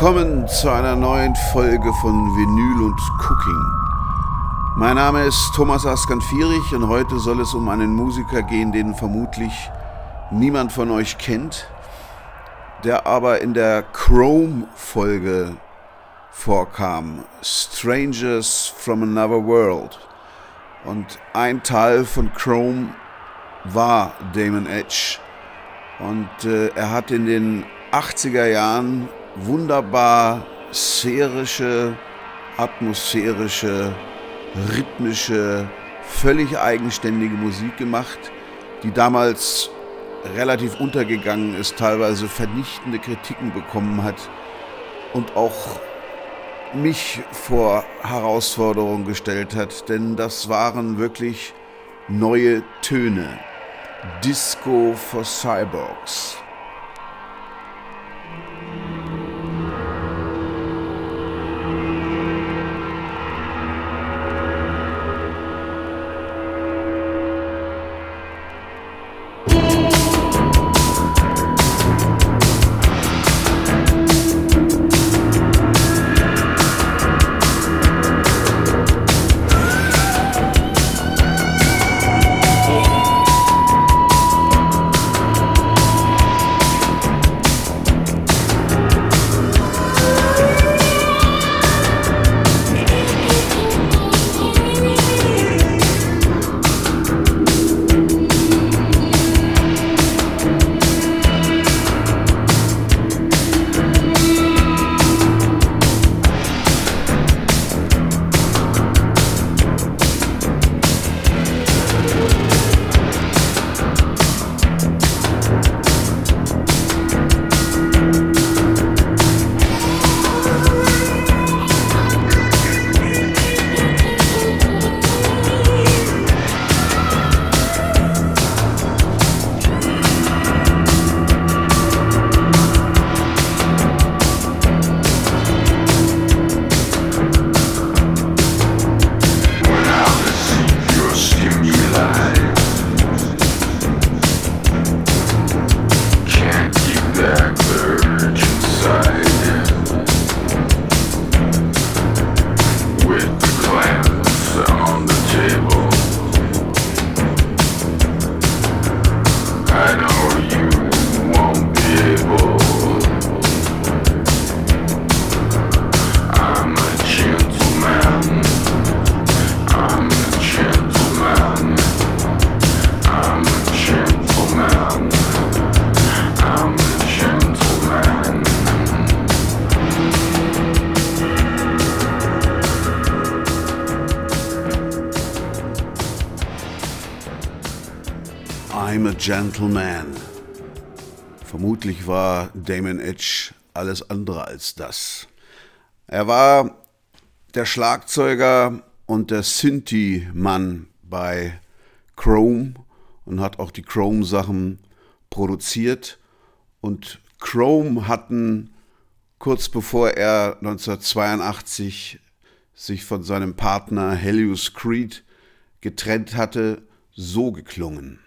Willkommen zu einer neuen Folge von Vinyl und Cooking. Mein Name ist Thomas Askan-Fierich und heute soll es um einen Musiker gehen, den vermutlich niemand von euch kennt, der aber in der Chrome-Folge vorkam. Strangers from Another World. Und ein Teil von Chrome war Damon Edge. Und äh, er hat in den 80er Jahren wunderbar sphärische, atmosphärische, rhythmische, völlig eigenständige Musik gemacht, die damals relativ untergegangen ist, teilweise vernichtende Kritiken bekommen hat und auch mich vor Herausforderungen gestellt hat, denn das waren wirklich neue Töne. Disco for Cyborgs. Gentleman. Vermutlich war Damon Edge alles andere als das. Er war der Schlagzeuger und der Synthi-Mann bei Chrome und hat auch die Chrome-Sachen produziert. Und Chrome hatten kurz bevor er 1982 sich von seinem Partner Helios Creed getrennt hatte, so geklungen.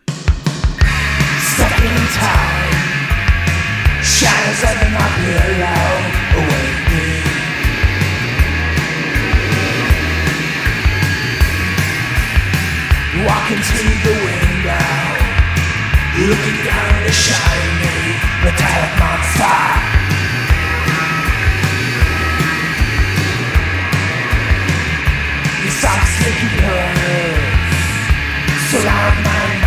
In time. Shadows of the night await me. Walking through the window, looking down the shiny metallic monster. Your surround my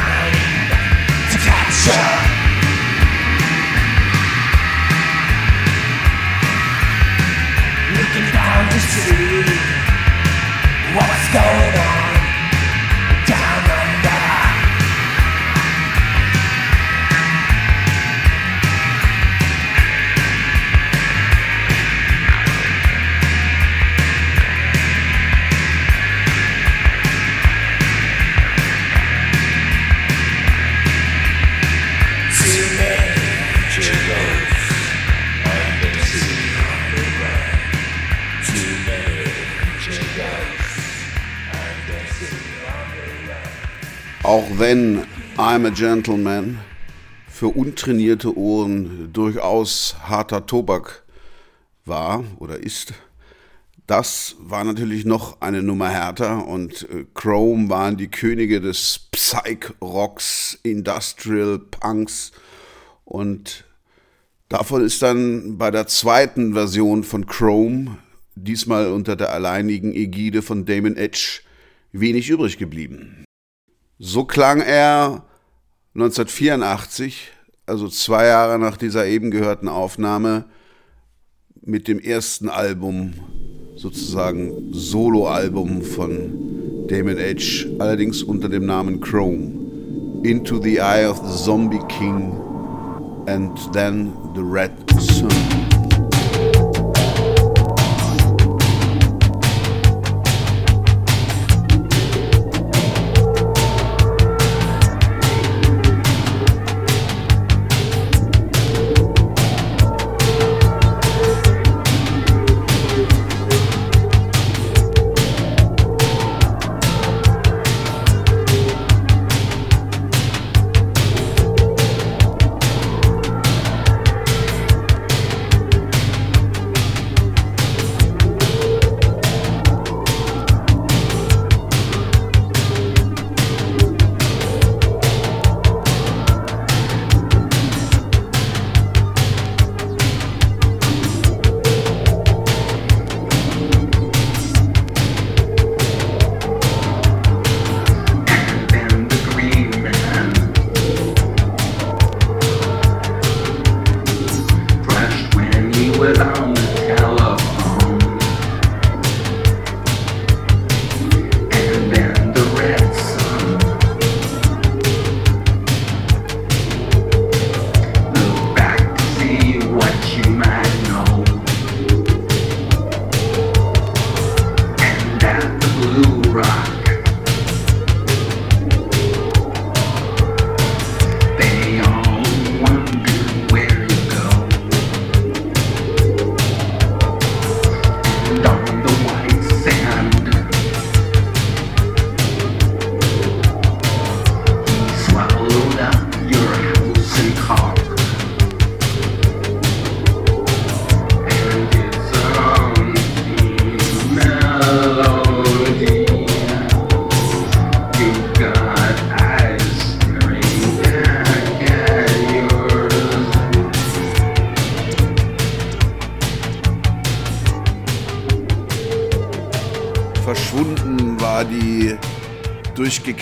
Looking down to see what's going on. Auch wenn I'm a Gentleman für untrainierte Ohren durchaus harter Tobak war oder ist, das war natürlich noch eine Nummer härter und äh, Chrome waren die Könige des Psych-Rocks, Industrial Punks und davon ist dann bei der zweiten Version von Chrome, diesmal unter der alleinigen Ägide von Damon Edge, wenig übrig geblieben. So klang er 1984, also zwei Jahre nach dieser eben gehörten Aufnahme, mit dem ersten Album, sozusagen Soloalbum von Damon Edge, allerdings unter dem Namen Chrome. Into the Eye of the Zombie King and then the Red Sun.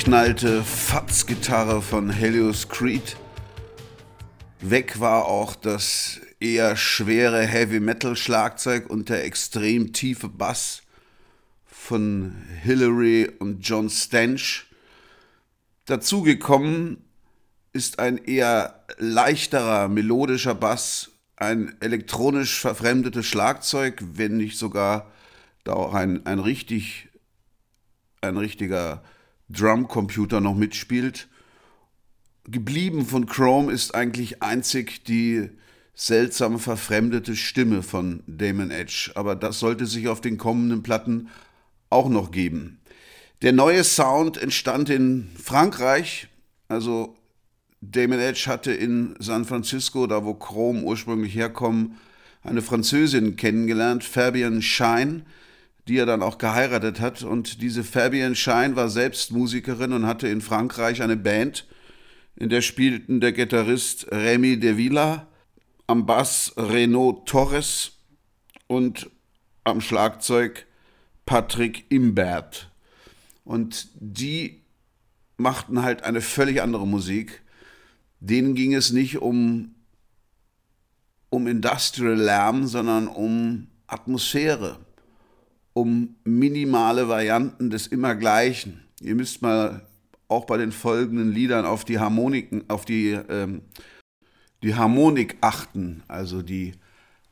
Durchgeknallte Fatzgitarre von Helios Creed. Weg war auch das eher schwere Heavy Metal Schlagzeug und der extrem tiefe Bass von Hillary und John Stench. Dazugekommen ist ein eher leichterer melodischer Bass, ein elektronisch verfremdetes Schlagzeug, wenn nicht sogar da auch ein, ein richtig ein richtiger Drumcomputer noch mitspielt. Geblieben von Chrome ist eigentlich einzig die seltsam verfremdete Stimme von Damon Edge, aber das sollte sich auf den kommenden Platten auch noch geben. Der neue Sound entstand in Frankreich, also Damon Edge hatte in San Francisco, da wo Chrome ursprünglich herkommt, eine Französin kennengelernt, Fabian Shine, die er dann auch geheiratet hat. Und diese Fabienne Schein war selbst Musikerin und hatte in Frankreich eine Band, in der spielten der Gitarrist Rémi de Villa, am Bass Renaud Torres und am Schlagzeug Patrick Imbert. Und die machten halt eine völlig andere Musik. Denen ging es nicht um, um Industrial Lärm, sondern um Atmosphäre um minimale Varianten des Immergleichen. Ihr müsst mal auch bei den folgenden Liedern auf die Harmoniken, auf die, ähm, die Harmonik achten, also die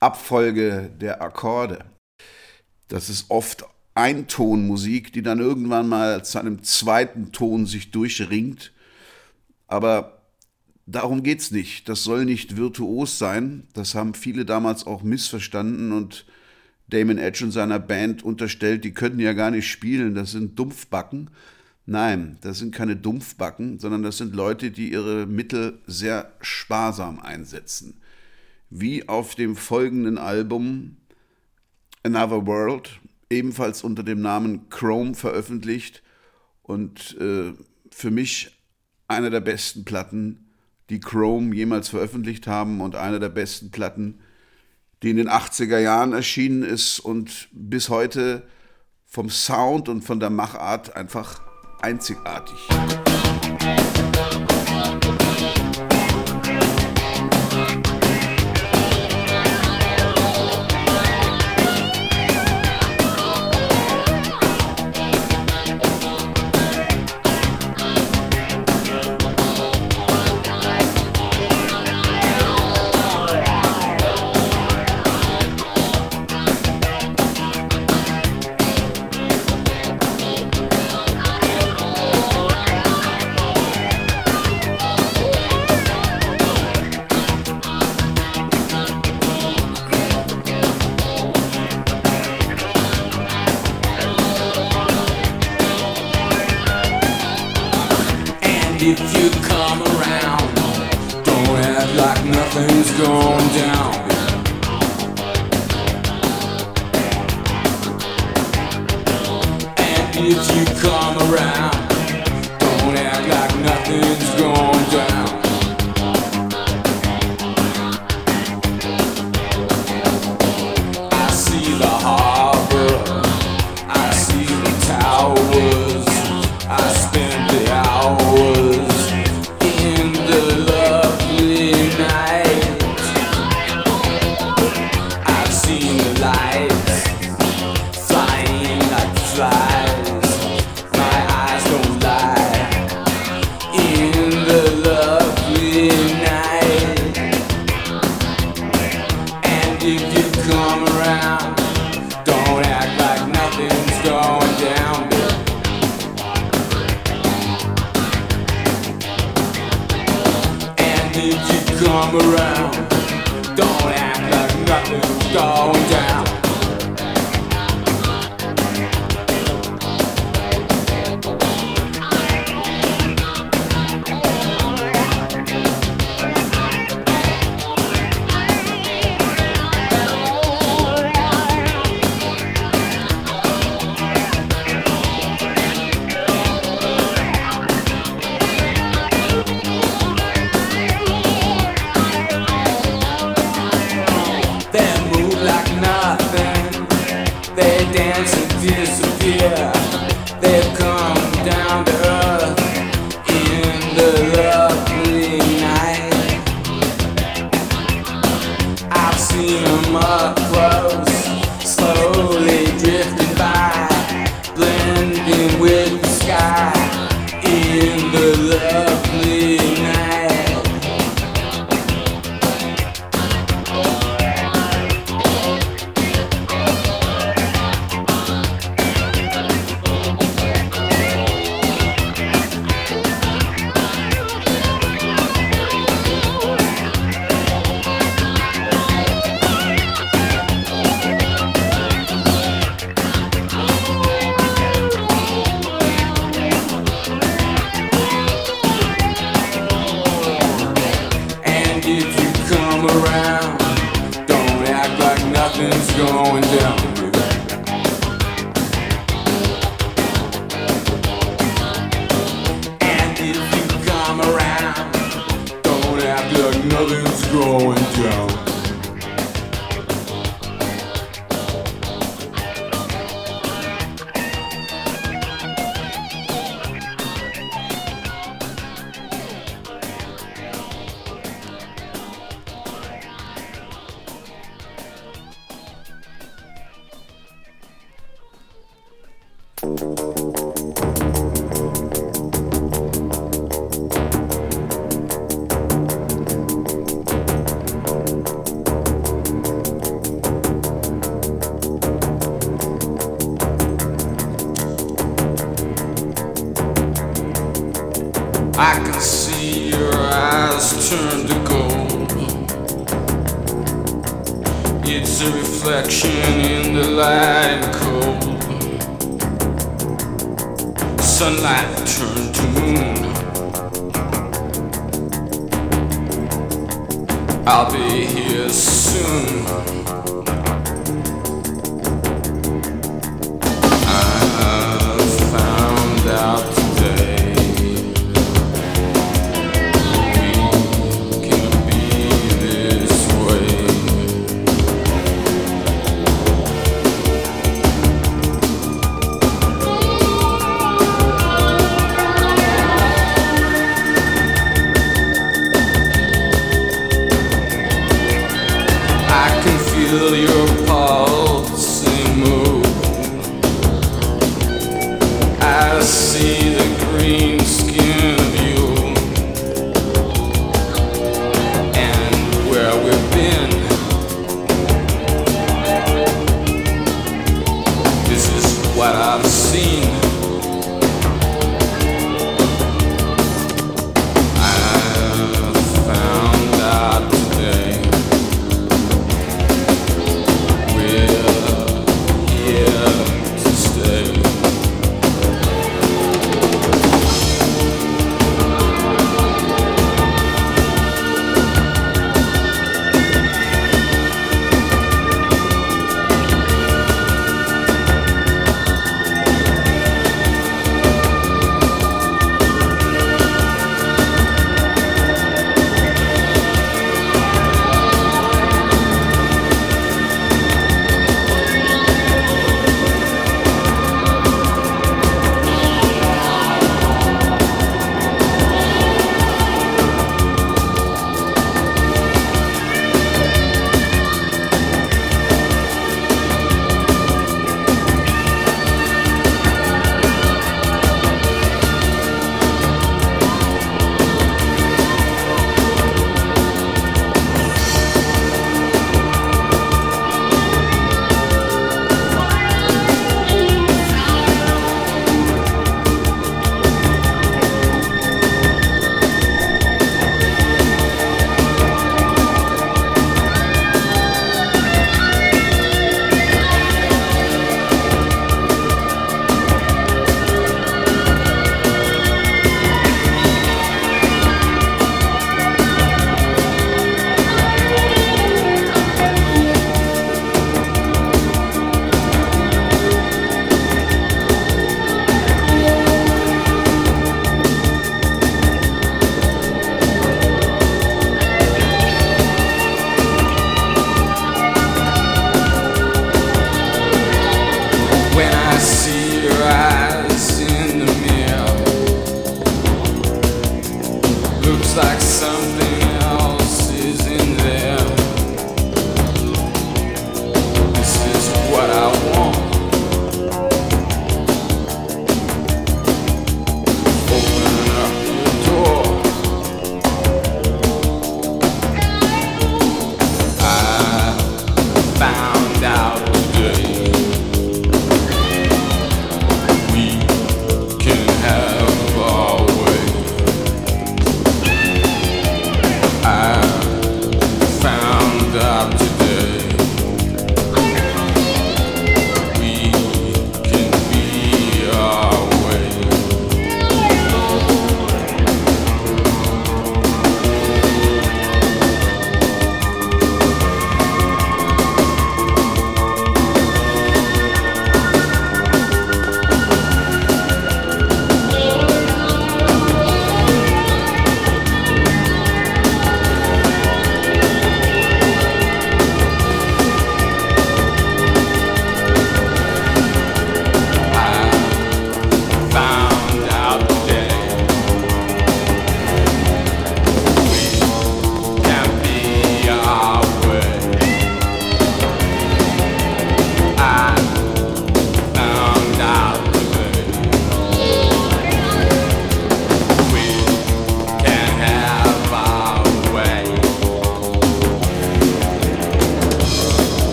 Abfolge der Akkorde. Das ist oft Eintonmusik, die dann irgendwann mal zu einem zweiten Ton sich durchringt. Aber darum geht es nicht. Das soll nicht virtuos sein. Das haben viele damals auch missverstanden und Damon Edge und seiner Band unterstellt, die könnten ja gar nicht spielen, das sind Dumpfbacken. Nein, das sind keine Dumpfbacken, sondern das sind Leute, die ihre Mittel sehr sparsam einsetzen. Wie auf dem folgenden Album Another World, ebenfalls unter dem Namen Chrome veröffentlicht und äh, für mich einer der besten Platten, die Chrome jemals veröffentlicht haben und einer der besten Platten, die in den 80er Jahren erschienen ist und bis heute vom Sound und von der Machart einfach einzigartig. I'll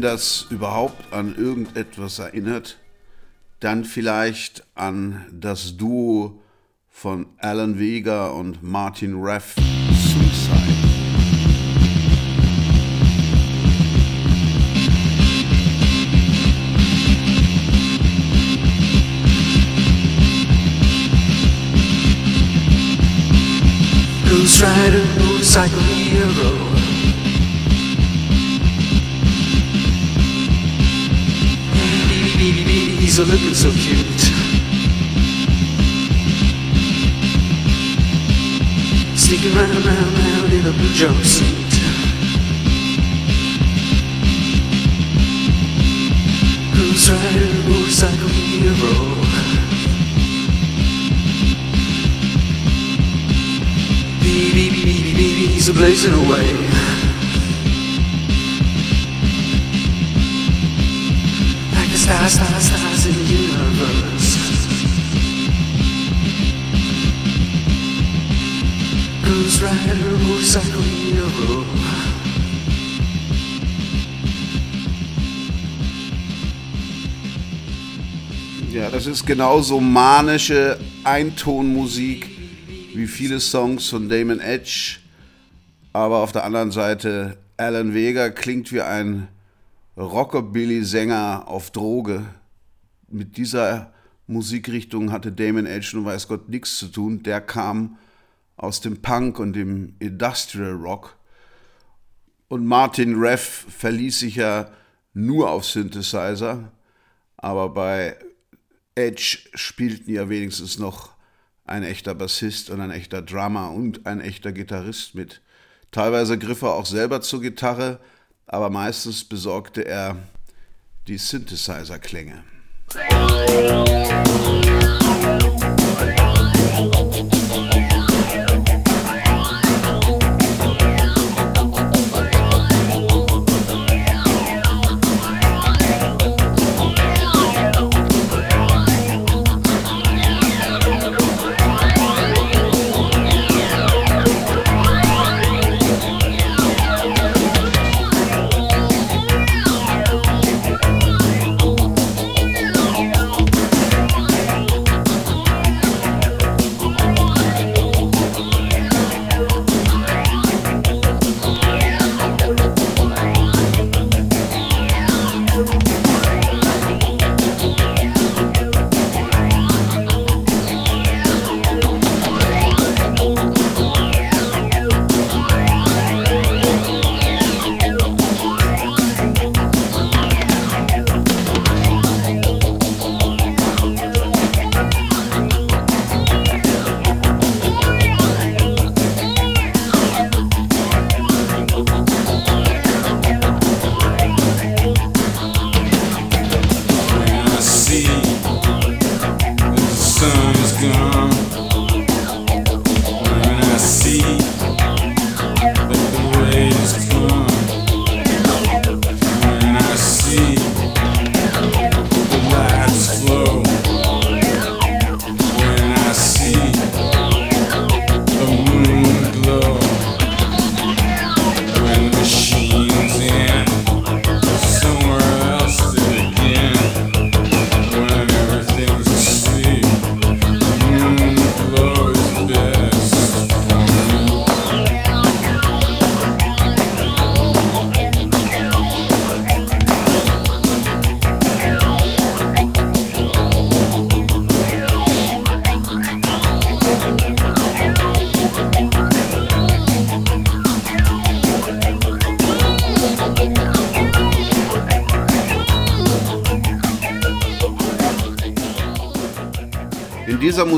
das überhaupt an irgendetwas erinnert, dann vielleicht an das Duo von Alan Vega und Martin Reff, Suicide. Rider, motorcycle hero He's a looking so cute. Sneaking round, round, round in a blue jumpsuit. Who's rider, motorcycle hero? Baby, baby, baby, baby, he's a blazing away. Stars, stars, stars in the universe. Ghost Rider, motorcycle hero. Ja, das ist genauso manische Eintonmusik wie viele Songs von Damon Edge. Aber auf der anderen Seite, Alan Vega klingt wie ein Rockabilly-Sänger auf Droge. Mit dieser Musikrichtung hatte Damon Edge nun weiß Gott nichts zu tun. Der kam aus dem Punk und dem Industrial Rock. Und Martin Reff verließ sich ja nur auf Synthesizer, aber bei Edge spielten ja wenigstens noch ein echter Bassist und ein echter Drummer und ein echter Gitarrist mit. Teilweise griff er auch selber zur Gitarre, aber meistens besorgte er die Synthesizer-Klänge.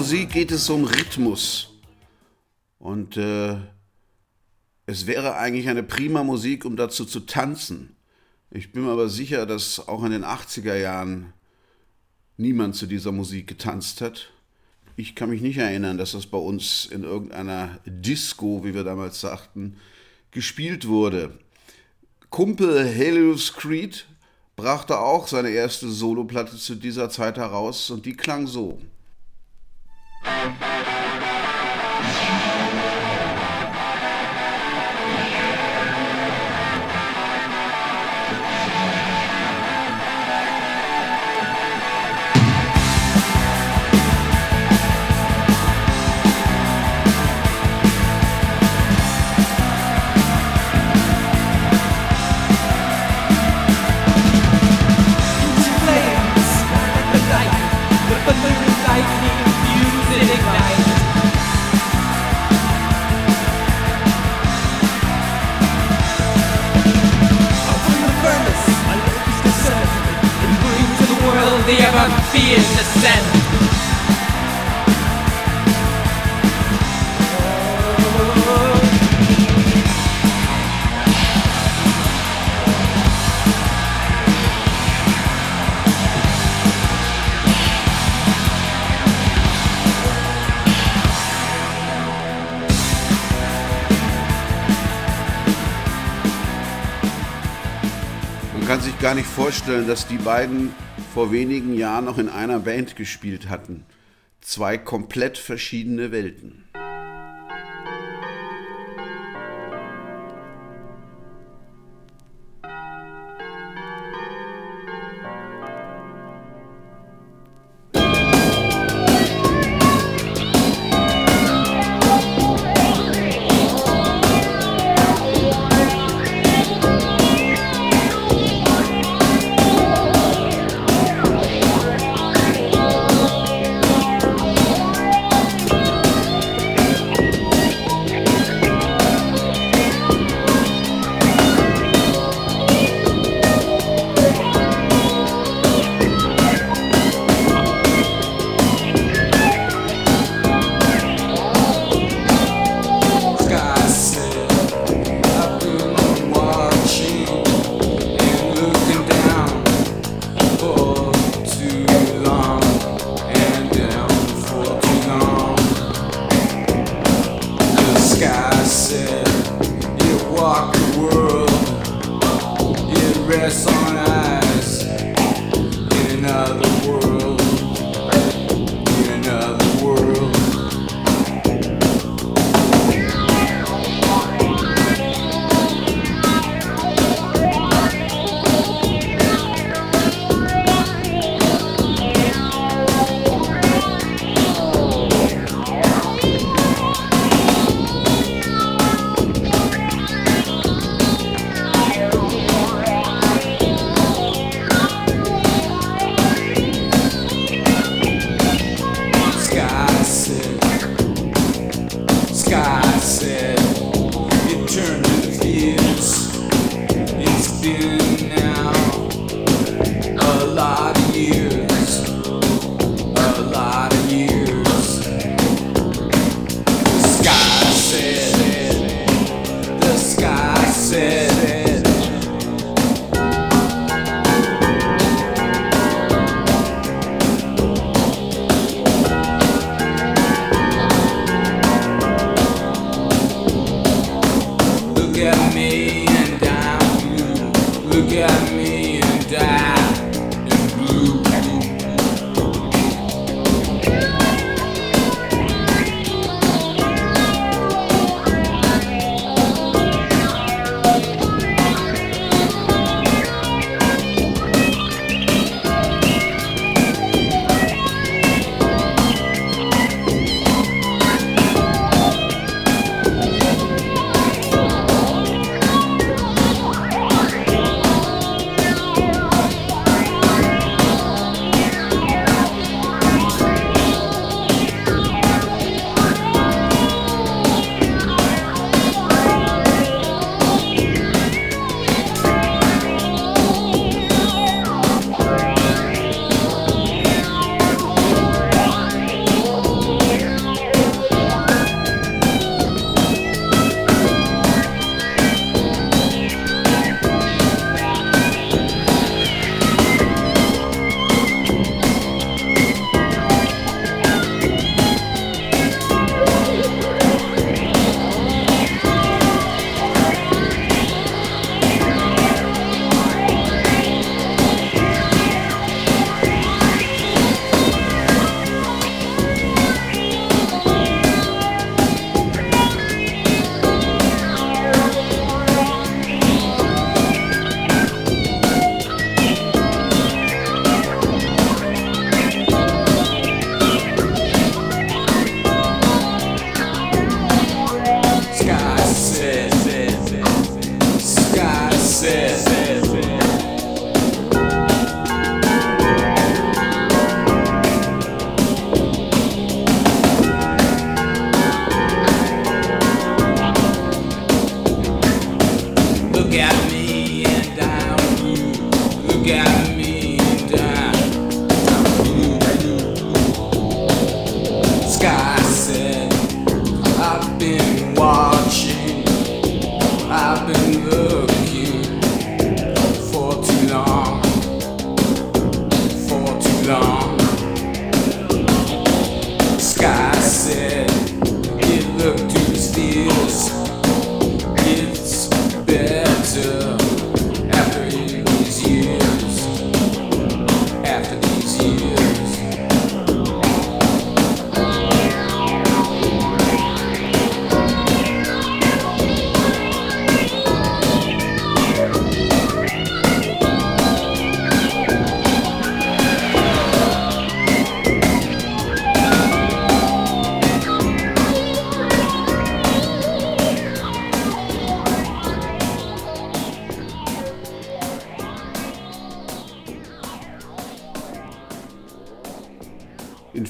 Musik geht es um Rhythmus. Und äh, es wäre eigentlich eine prima Musik, um dazu zu tanzen. Ich bin mir aber sicher, dass auch in den 80er Jahren niemand zu dieser Musik getanzt hat. Ich kann mich nicht erinnern, dass das bei uns in irgendeiner Disco, wie wir damals sagten, gespielt wurde. Kumpel Helios Creed brachte auch seine erste Soloplatte zu dieser Zeit heraus und die klang so. Thank you. worthy of a fierce ascent. Man kann sich gar nicht vorstellen, dass die beiden vor wenigen Jahren noch in einer Band gespielt hatten. Zwei komplett verschiedene Welten.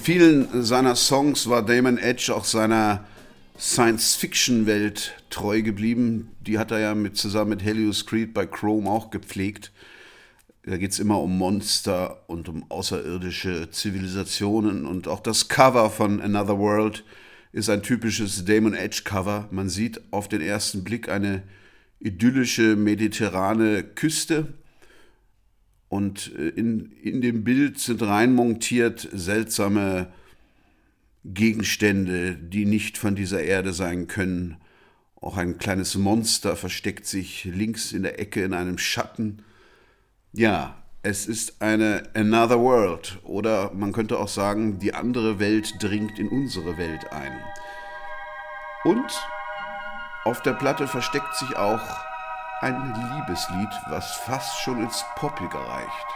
Vielen seiner Songs war Damon Edge auch seiner Science-Fiction-Welt treu geblieben. Die hat er ja mit, zusammen mit Helios Creed bei Chrome auch gepflegt. Da geht es immer um Monster und um außerirdische Zivilisationen. Und auch das Cover von Another World ist ein typisches Damon Edge Cover. Man sieht auf den ersten Blick eine idyllische mediterrane Küste. Und äh, in, in dem Bild sind reinmontiert seltsame Gegenstände, die nicht von dieser Erde sein können. Auch ein kleines Monster versteckt sich links in der Ecke in einem Schatten. Ja, es ist eine Another World oder man könnte auch sagen, die andere Welt dringt in unsere Welt ein. Und auf der Platte versteckt sich auch ein Liebeslied, was fast schon ins Poppige reicht.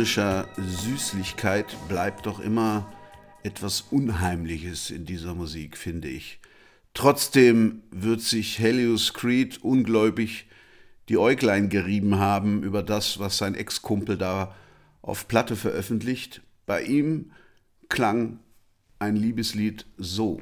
Ironischer Süßlichkeit bleibt doch immer etwas Unheimliches in dieser Musik, finde ich. Trotzdem wird sich Helios Creed ungläubig die Äuglein gerieben haben über das, was sein Ex-Kumpel da auf Platte veröffentlicht. Bei ihm klang ein Liebeslied so.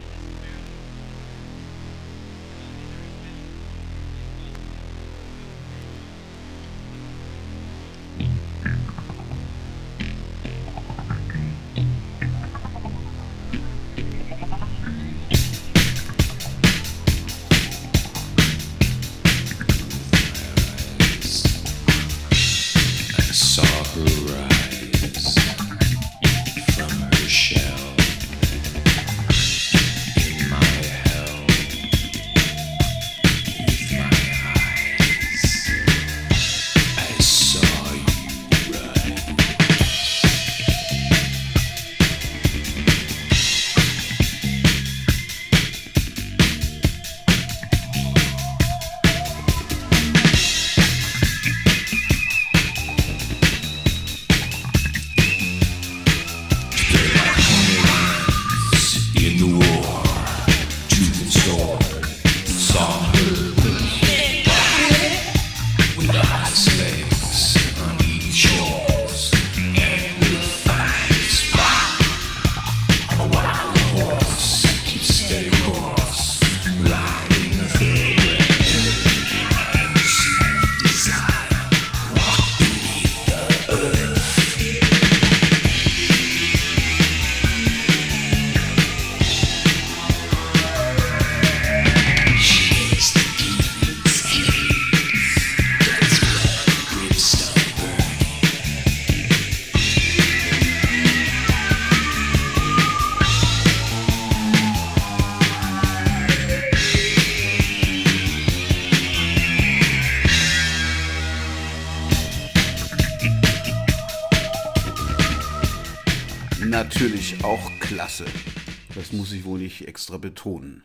Extra betonen.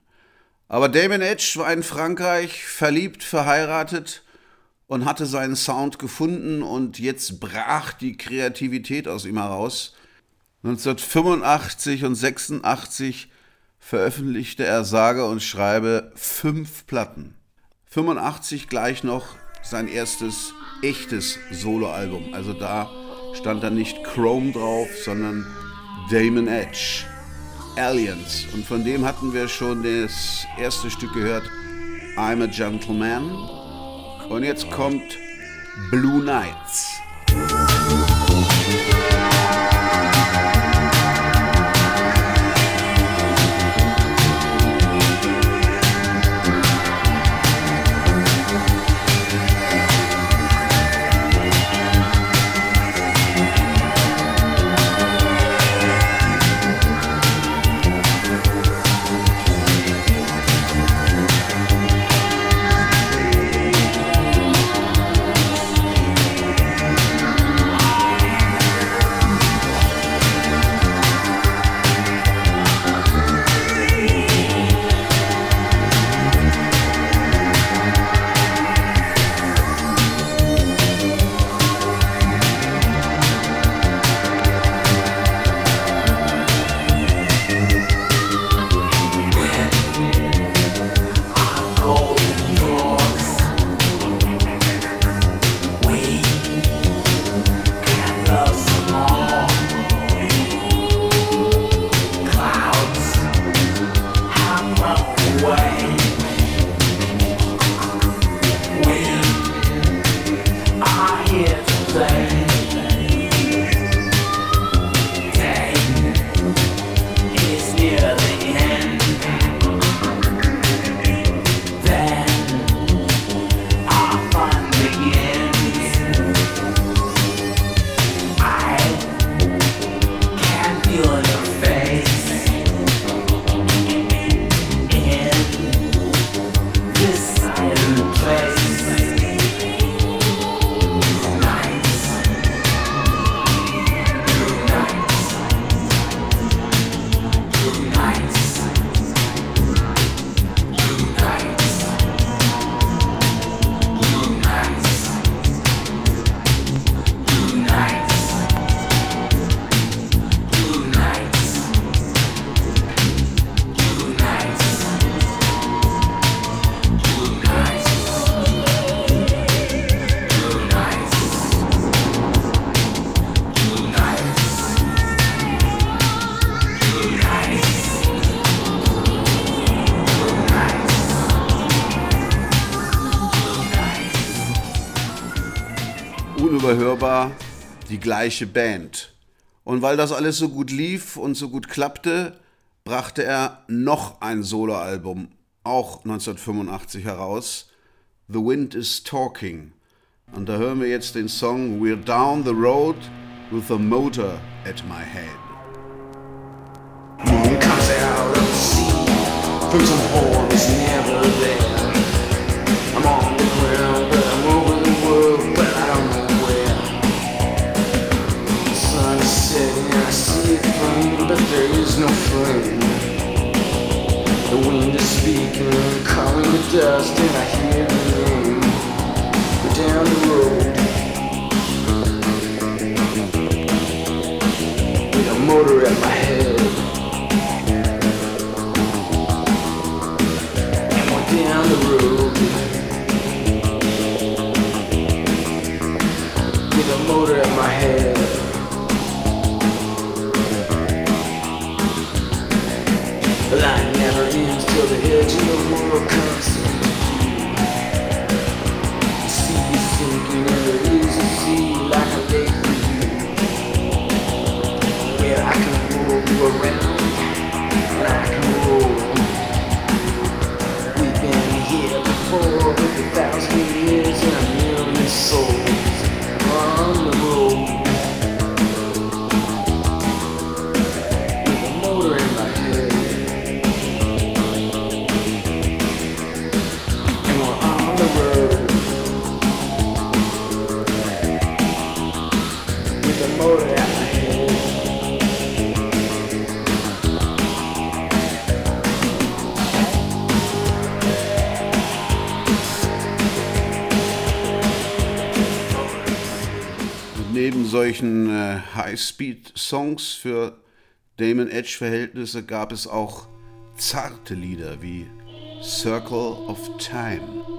Aber Damon Edge war in Frankreich verliebt, verheiratet und hatte seinen Sound gefunden und jetzt brach die Kreativität aus ihm heraus. 1985 und 86 veröffentlichte er sage und schreibe fünf Platten. 85 gleich noch sein erstes echtes Soloalbum. Also da stand da nicht Chrome drauf, sondern Damon Edge, Aliens. Und von dem hatten wir schon das erste Stück gehört, I'm a Gentleman. Und jetzt kommt Blue Nights. aber die gleiche Band. Und weil das alles so gut lief und so gut klappte, brachte er noch ein Soloalbum, auch 1985 heraus, The Wind is Talking. Und da hören wir jetzt den Song We're Down the Road with a Motor at My Head. Moon comes out of the sea, through some hole is never there. The wind is speaking, calling the dust, and I hear the name. Down the road. With a motor at my head. solchen äh, High-Speed-Songs für Damon Edge-Verhältnisse gab es auch zarte Lieder wie Circle of Time.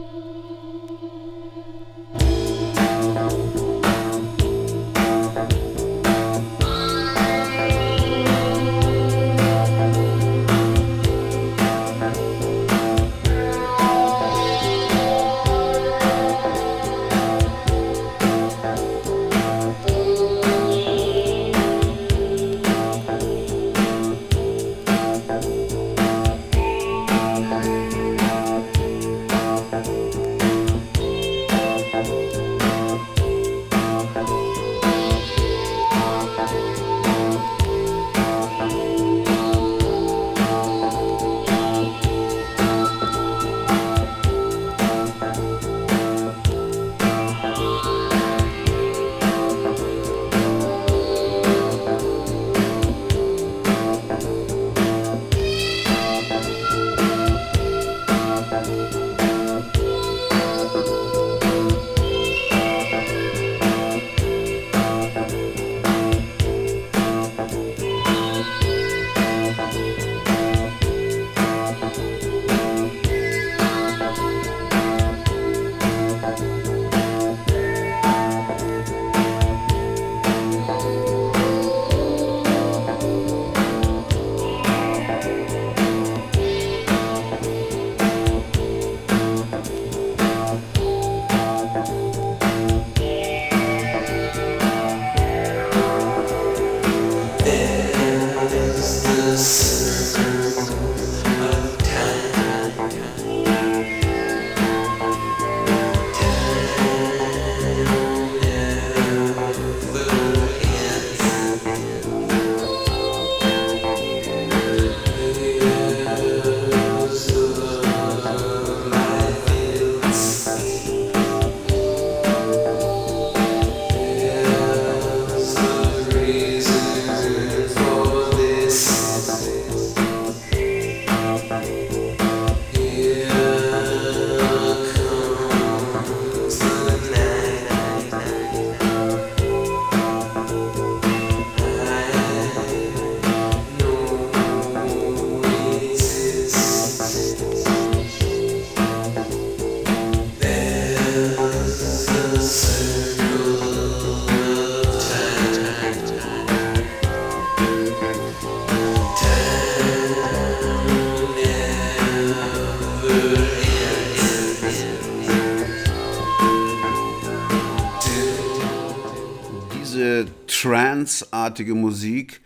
eigenartige Musik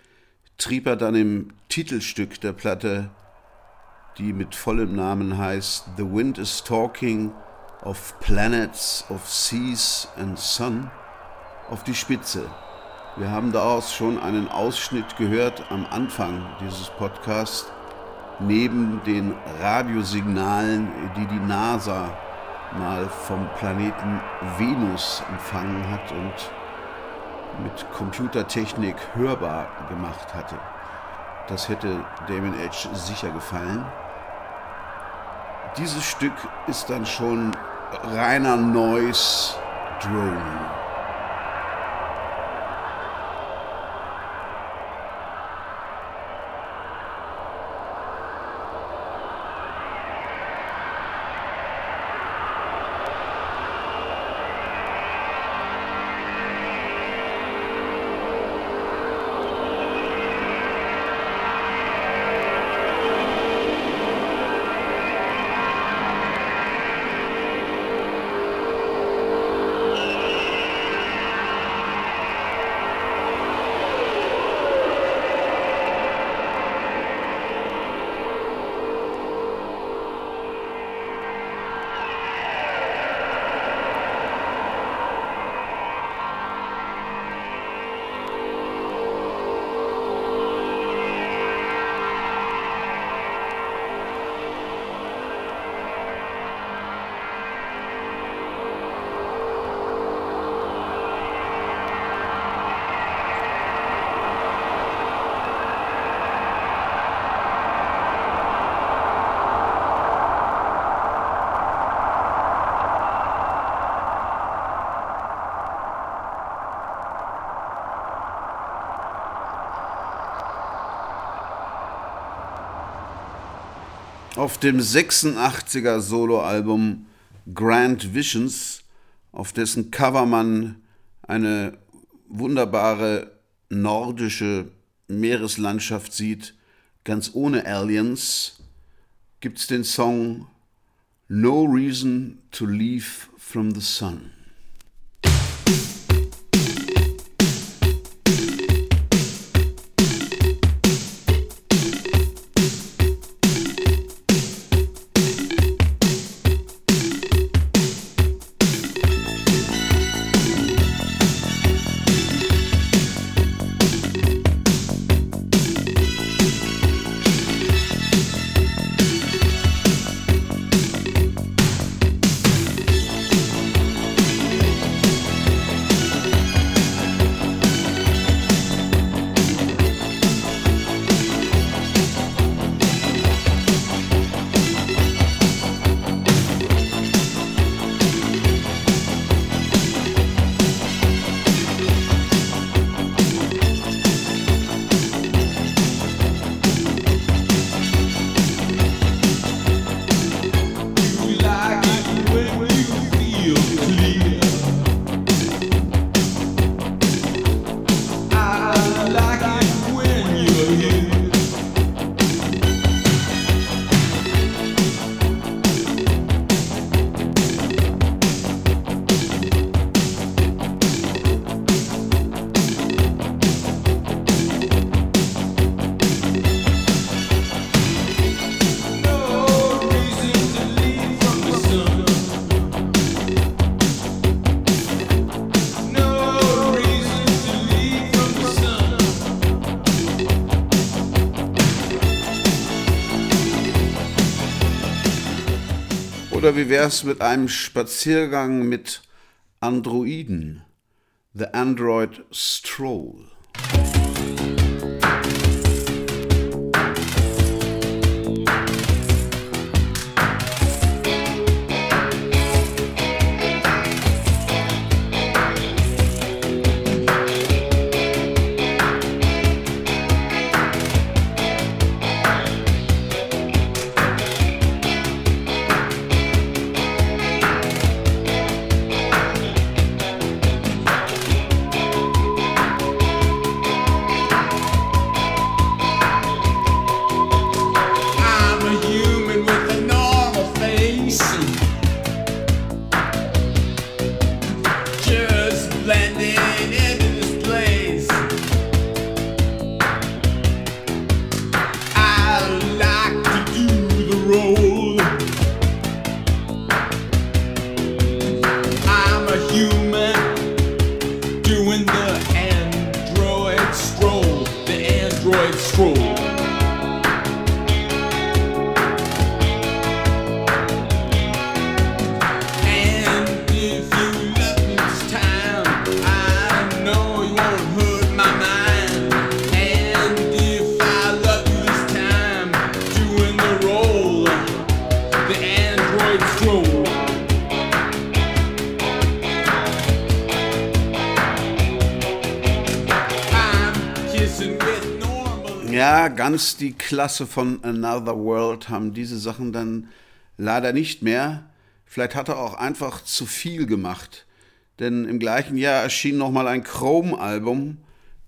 trieb er dann im Titelstück der Platte, die mit vollem Namen heißt The Wind is Talking of Planets, of Seas and Sun, auf die Spitze. Wir haben daraus schon einen Ausschnitt gehört am Anfang dieses Podcasts, neben den Radiosignalen, die die NASA mal vom Planeten Venus empfangen hat und mit Computertechnik hörbar gemacht hatte. Das hätte Damon Edge sicher gefallen. Dieses Stück ist dann schon reiner Noise Drone. Auf dem 86er Soloalbum Grand Visions, auf dessen Cover man eine wunderbare nordische Meereslandschaft sieht, ganz ohne Aliens, gibt es den Song No Reason to Leave from the Sun. Wie wäre es mit einem Spaziergang mit Androiden? The Android Stroll. Ganz die Klasse von Another World haben diese Sachen dann leider nicht mehr. Vielleicht hat er auch einfach zu viel gemacht. Denn im gleichen Jahr erschien nochmal ein Chrome-Album,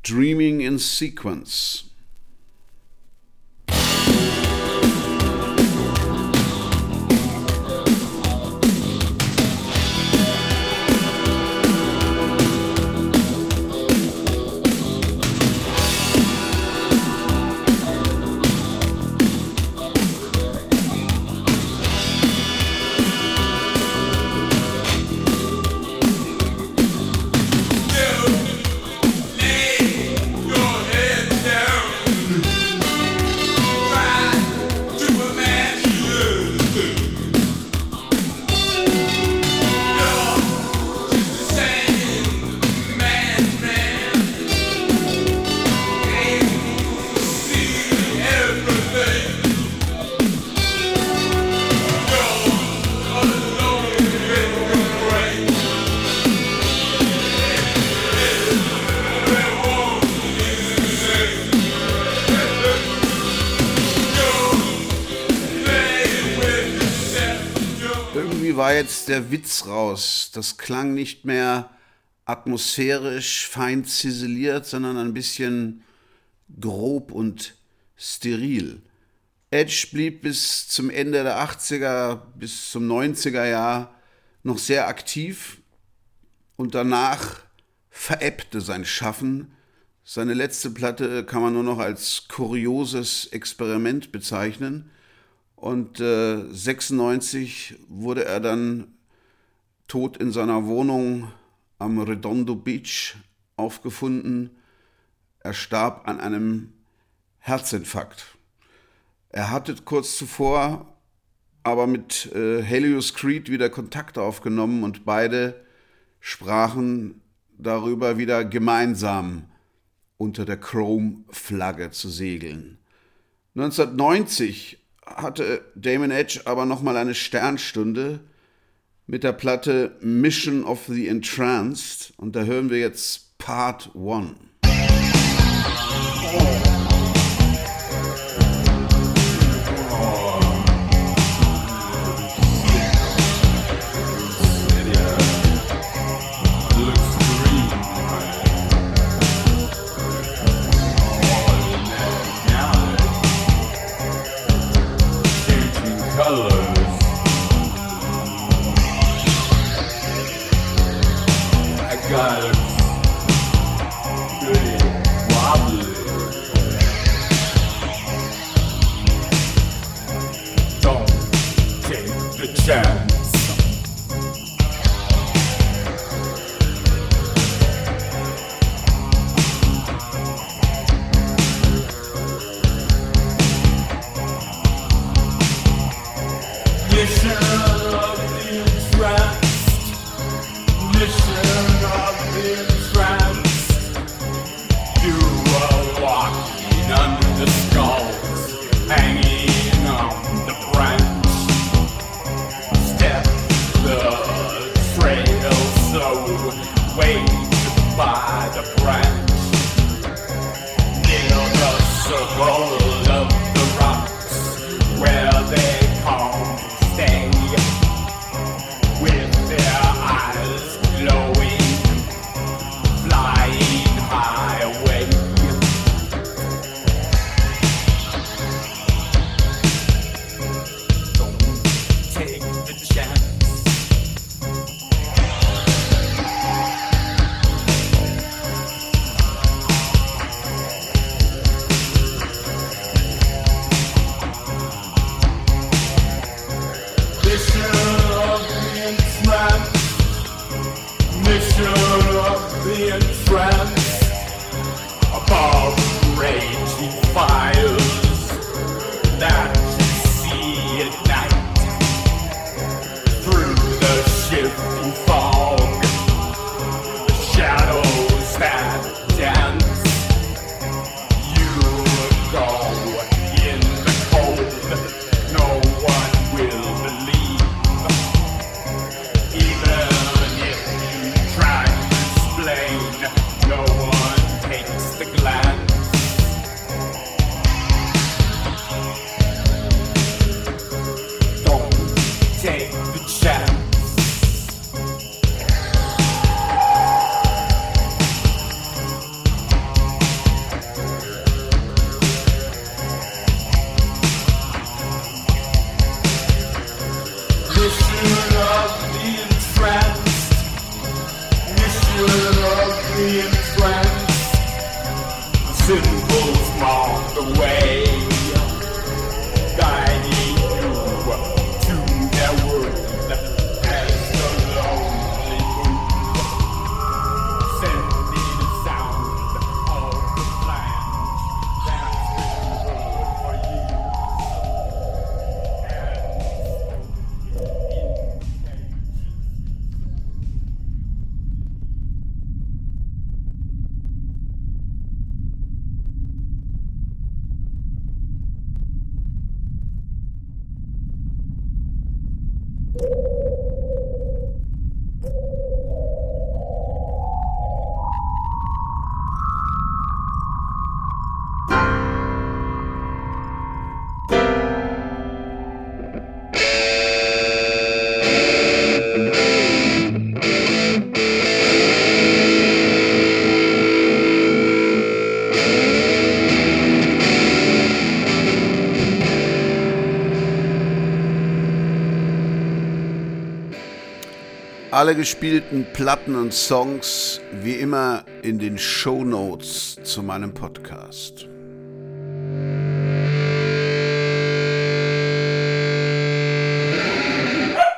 Dreaming in Sequence. War jetzt der Witz raus. Das klang nicht mehr atmosphärisch fein ziseliert, sondern ein bisschen grob und steril. Edge blieb bis zum Ende der 80er, bis zum 90er Jahr noch sehr aktiv und danach verebbte sein Schaffen. Seine letzte Platte kann man nur noch als kurioses Experiment bezeichnen. Und äh, 96 wurde er dann tot in seiner Wohnung am Redondo Beach aufgefunden. Er starb an einem Herzinfarkt. Er hatte kurz zuvor aber mit äh, Helios Creed wieder Kontakt aufgenommen und beide sprachen darüber, wieder gemeinsam unter der Chrome-Flagge zu segeln. 1990 hatte Damon Edge aber nochmal eine Sternstunde mit der Platte Mission of the Entranced und da hören wir jetzt Part 1. Alle gespielten Platten und Songs wie immer in den Show Notes zu meinem Podcast.